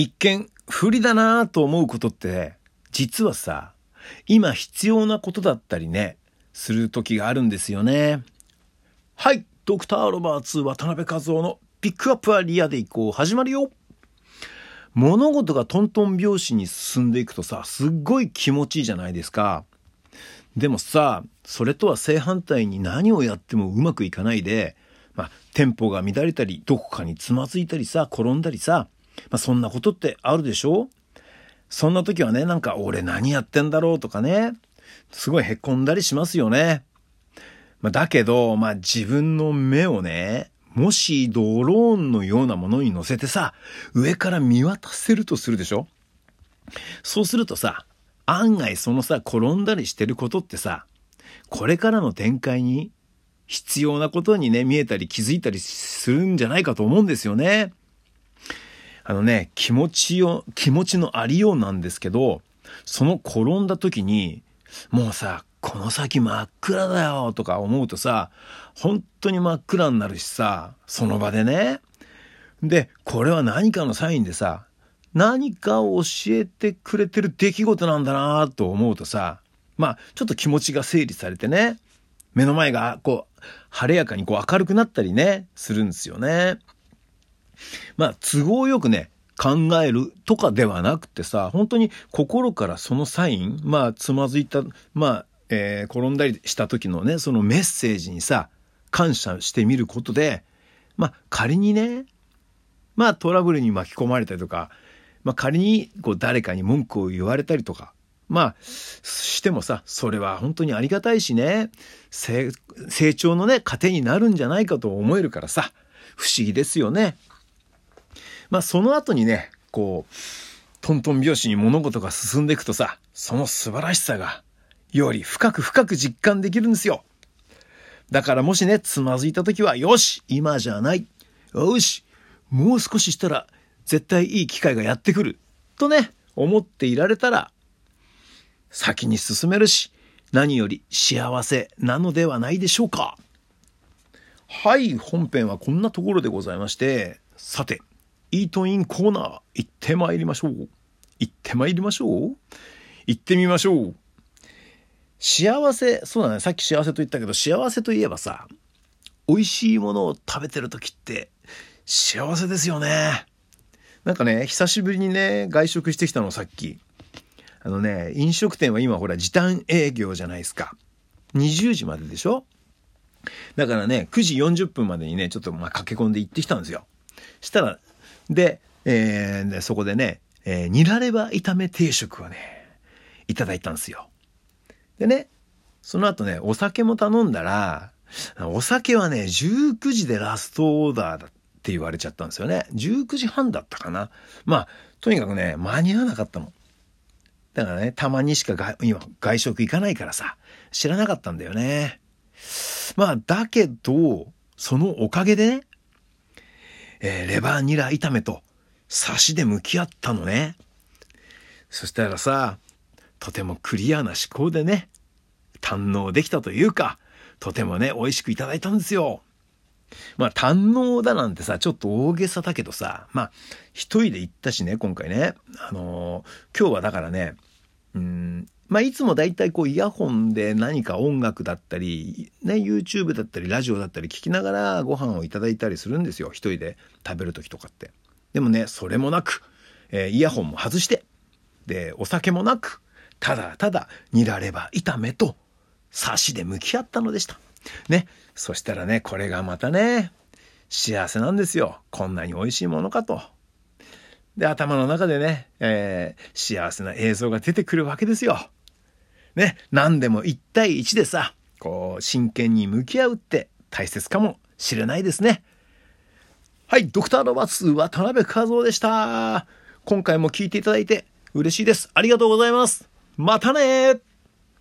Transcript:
一見不利だなぁと思うことって、実はさ、今必要なことだったりね、する時があるんですよね。はい、ドクター・ロバーツ渡辺和夫のピックアップはリアでいこう始まるよ物事がトントン拍子に進んでいくとさ、すっごい気持ちいいじゃないですか。でもさ、それとは正反対に何をやってもうまくいかないで、まあ、テンポが乱れたり、どこかにつまずいたりさ、転んだりさ、まあ、そんなことってあるでしょ？そんな時はね、なんか俺何やってんだろうとかね、すごい凹んだりしますよね。まあ、だけど、まあ自分の目をね、もしドローンのようなものに乗せてさ、上から見渡せるとするでしょ？そうするとさ、案外そのさ、転んだりしてることってさ、これからの展開に必要なことにね、見えたり気づいたりするんじゃないかと思うんですよね。あのね、気持ちを、気持ちのありようなんですけど、その転んだ時に、もうさ、この先真っ暗だよとか思うとさ、本当に真っ暗になるしさ、その場でね。で、これは何かのサインでさ、何かを教えてくれてる出来事なんだなと思うとさ、まあ、ちょっと気持ちが整理されてね、目の前がこう、晴れやかにこう明るくなったりね、するんですよね。まあ、都合よくね、考えるとかではなくてさ、本当に心からそのサイン、まあ、つまずいた、まあ、えー、転んだりした時のね、そのメッセージにさ、感謝してみることで、まあ、仮にね、まあ、トラブルに巻き込まれたりとか、まあ、仮にこう誰かに文句を言われたりとか、まあ、してもさ、それは本当にありがたいしね、成長のね、糧になるんじゃないかと思えるからさ、不思議ですよね。まあ、その後にね、こう、トントン拍子に物事が進んでいくとさ、その素晴らしさが、より深く深く実感できるんですよ。だからもしね、つまずいた時は、よし今じゃないよしもう少ししたら、絶対いい機会がやってくる。とね、思っていられたら、先に進めるし、何より幸せなのではないでしょうか。はい、本編はこんなところでございまして、さて、イートインコーナー行ってまいりましょう。行ってまいりましょう行ってみましょう。幸せ、そうだね、さっき幸せと言ったけど、幸せといえばさ、美味しいものを食べてる時って幸せですよね。なんかね、久しぶりにね、外食してきたのさっき。あのね、飲食店は今ほら時短営業じゃないですか。20時まででしょ？だからね、9時40分までにね、ちょっとまあ駆け込んで行ってきたんですよ。したら、で、えー、そこでね、えー、ニラレバ炒め定食をね、いただいたんですよ。でね、その後ね、お酒も頼んだら、お酒はね、19時でラストオーダーだって言われちゃったんですよね。19時半だったかな。まあ、とにかくね、間に合わなかったの。だからね、たまにしかが今外食行かないからさ、知らなかったんだよね。まあ、だけど、そのおかげでね、えー、レバーニラ炒めと刺しで向き合ったのね。そしたらさ、とてもクリアな思考でね、堪能できたというか、とてもね、美味しくいただいたんですよ。まあ、堪能だなんてさ、ちょっと大げさだけどさ、まあ、一人で行ったしね、今回ね。あのー、今日はだからね、うん、まあ、いつもだいたいこう、イヤホンで何か音楽だったり、ね、YouTube だったり、ラジオだったり聞きながらご飯をいただいたりするんですよ。一人で食べる時とかって。でもね、それもなく、えー、イヤホンも外して、で、お酒もなく、ただただ、ニラレバ炒めと、刺しで向き合ったのでした。ね。そしたらね、これがまたね、幸せなんですよ。こんなに美味しいものかと。で、頭の中でね、えー、幸せな映像が出てくるわけですよ。ね。何でも1対1でさ、こう、真剣に向き合うって大切かもしれないですね。はい、ドクターロバツ渡辺和夫でした。今回も聞いていただいて嬉しいです。ありがとうございます。またね